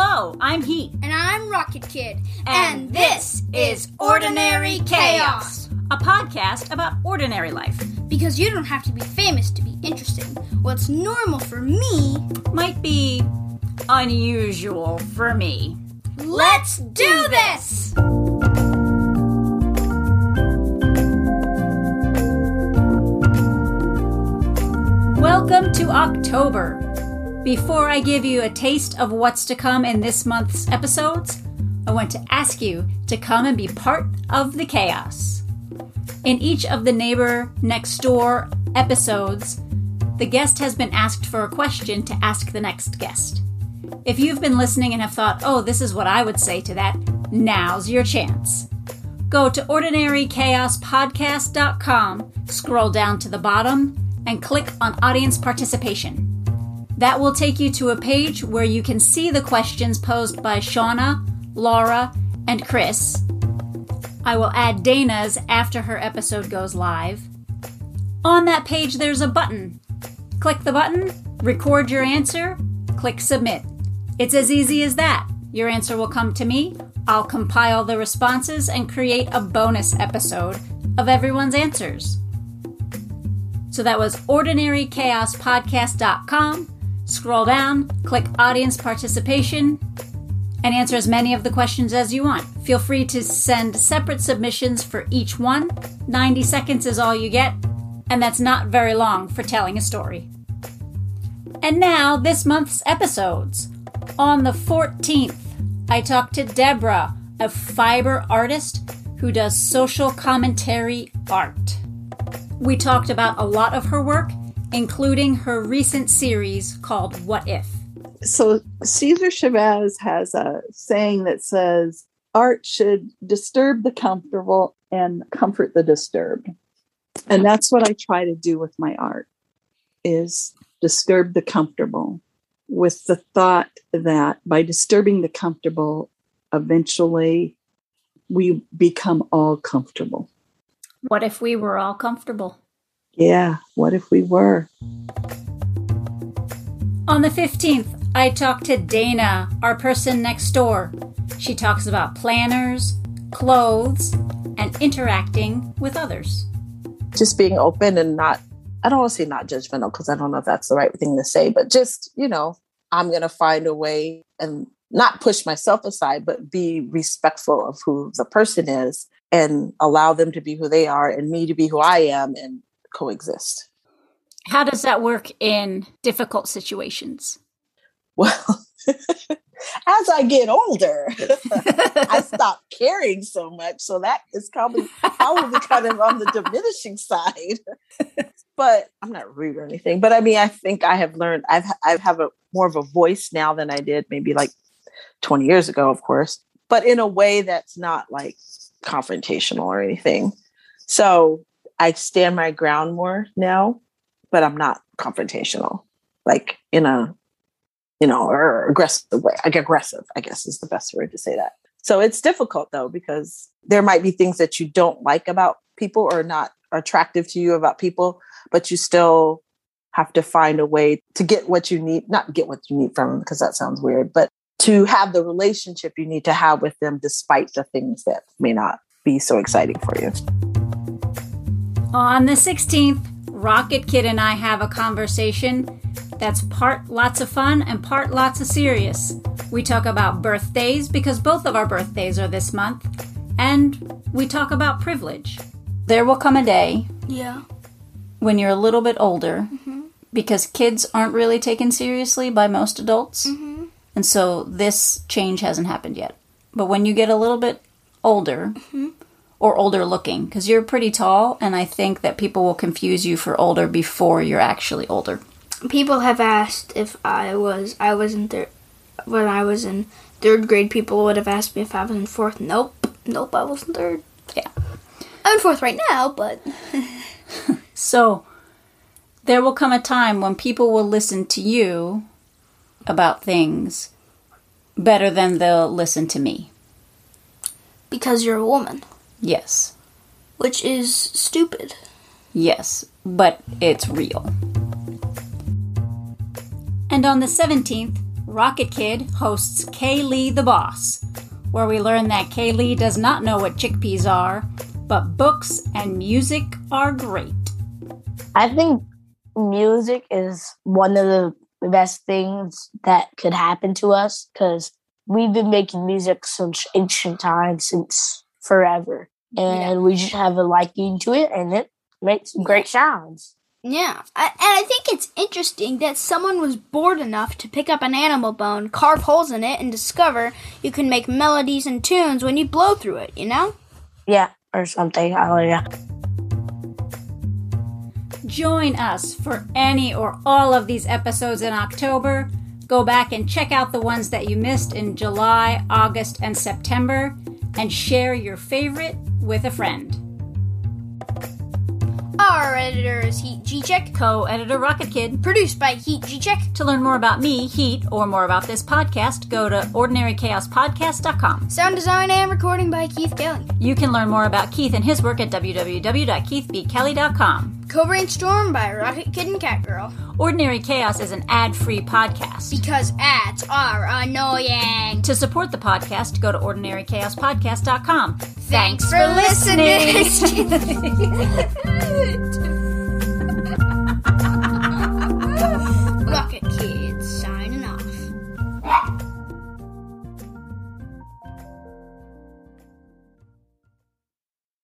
Hello, I'm Heat. And I'm Rocket Kid. And, this is Ordinary Chaos, a podcast about ordinary life. Because you don't have to be famous to be interesting. What's normal for me Might be unusual for me. Let's do this! Welcome to October. Before I give you a taste of what's to come in this month's episodes, I want to ask you to come and be part of the chaos. In each of the Neighbor Next Door episodes, the guest has been asked for a question to ask the next guest. If you've been listening and have thought, oh, this is what I would say to that, now's your chance. Go to ordinarychaospodcast.com, scroll down to the bottom, and click on Audience Participation. That will take you to a page where you can see the questions posed by Shauna, Laura, and Chris. I will add Dana's after her episode goes live. On that page, there's a button. Click the button, record your answer, click submit. It's as easy as that. Your answer will come to me. I'll compile the responses and create a bonus episode of everyone's answers. So that was ordinarychaospodcast.com. Scroll down, click audience participation, and answer as many of the questions as you want. Feel free to send separate submissions for each one. 90 seconds is all you get, and that's not very long for telling a story. And now, this month's episodes. On the 14th, I talked to Deborah, a fiber artist who does social commentary art. We talked about a lot of her work, including her recent series called What If. So Cesar Chavez has a saying that says art should disturb the comfortable and comfort the disturbed. And that's what I try to do with my art is disturb the comfortable with the thought that by disturbing the comfortable eventually we become all comfortable. What if we were all comfortable? Yeah, what if we were? On the 15th, I talked to Dana, our person next door. She talks about planners, clothes, and interacting with others. Just being open and not, I don't want to say not judgmental because I don't know if that's the right thing to say, but just, you know, I'm going to find a way and not push myself aside, but be respectful of who the person is and allow them to be who they are and me to be who I am and coexist. How does that work in difficult situations? Well, as I get older, I stop caring so much. So that is probably probably kind of on the diminishing side. but I'm not rude or anything. But I mean, I think I have learned. I've I have a more of a voice now than I did maybe like 20 years ago, of course. But in a way that's not like confrontational or anything. So I stand my ground more now, but I'm not confrontational, like in a, you know, or aggressive way. Like aggressive, I guess is the best word to say that. So it's difficult though, because there might be things that you don't like about people or not attractive to you about people, but you still have to find a way to get what you need, not get what you need from them, because that sounds weird, but to have the relationship you need to have with them despite the things that may not be so exciting for you. On the 16th, Rocket Kid and I have a conversation that's part lots of fun and part lots of serious. We talk about birthdays because both of our birthdays are this month, and we talk about privilege. There will come a day Yeah. when you're a little bit older mm-hmm. because kids aren't really taken seriously by most adults. Mm-hmm. And so this change hasn't happened yet. But when you get a little bit older, mm-hmm. Or older looking, because you're pretty tall, and I think that people will confuse you for older before you're actually older. People have asked if I was I was in third when I was in third grade. People would have asked me if I was in fourth. Nope, nope, I was in third. Yeah. I'm in fourth right now, but So there will come a time when people will listen to you about things better than they'll listen to me. because you're a woman, Yes. which is stupid. Yes, but it's real. And on the 17th, Rocket Kid hosts Kaylee the Boss, where we learn that Kaylee does not know what chickpeas are, but books and music are great. I think music is one of the best things that could happen to us because we've been making music since ancient times, since forever. And Yeah. we just have a liking to it and it makes great sounds. Yeah, I, and I think it's interesting that someone was bored enough to pick up an animal bone, carve holes in it, and discover you can make melodies and tunes when you blow through it. You know? Yeah, or something. Oh, yeah. Join us for any or all of these episodes in October. Go back and check out the ones that you missed in July, August, and September, and share your favorite with a friend. Our editor is Heat G Check, Co editor Rocket Kid. produced by Heat G Check. To learn more about me, Heat, or more about this podcast, go to ordinarychaospodcast.com. Sound design and recording by Keith Kelly. You can learn more about Keith and his work at www.keithbkelly.com. Co-brainstorm by Rocket Kid and Catgirl. Ordinary Chaos is an ad free podcast. Because ads are annoying. To support the podcast, go to ordinarychaospodcast.com. Thanks for listening.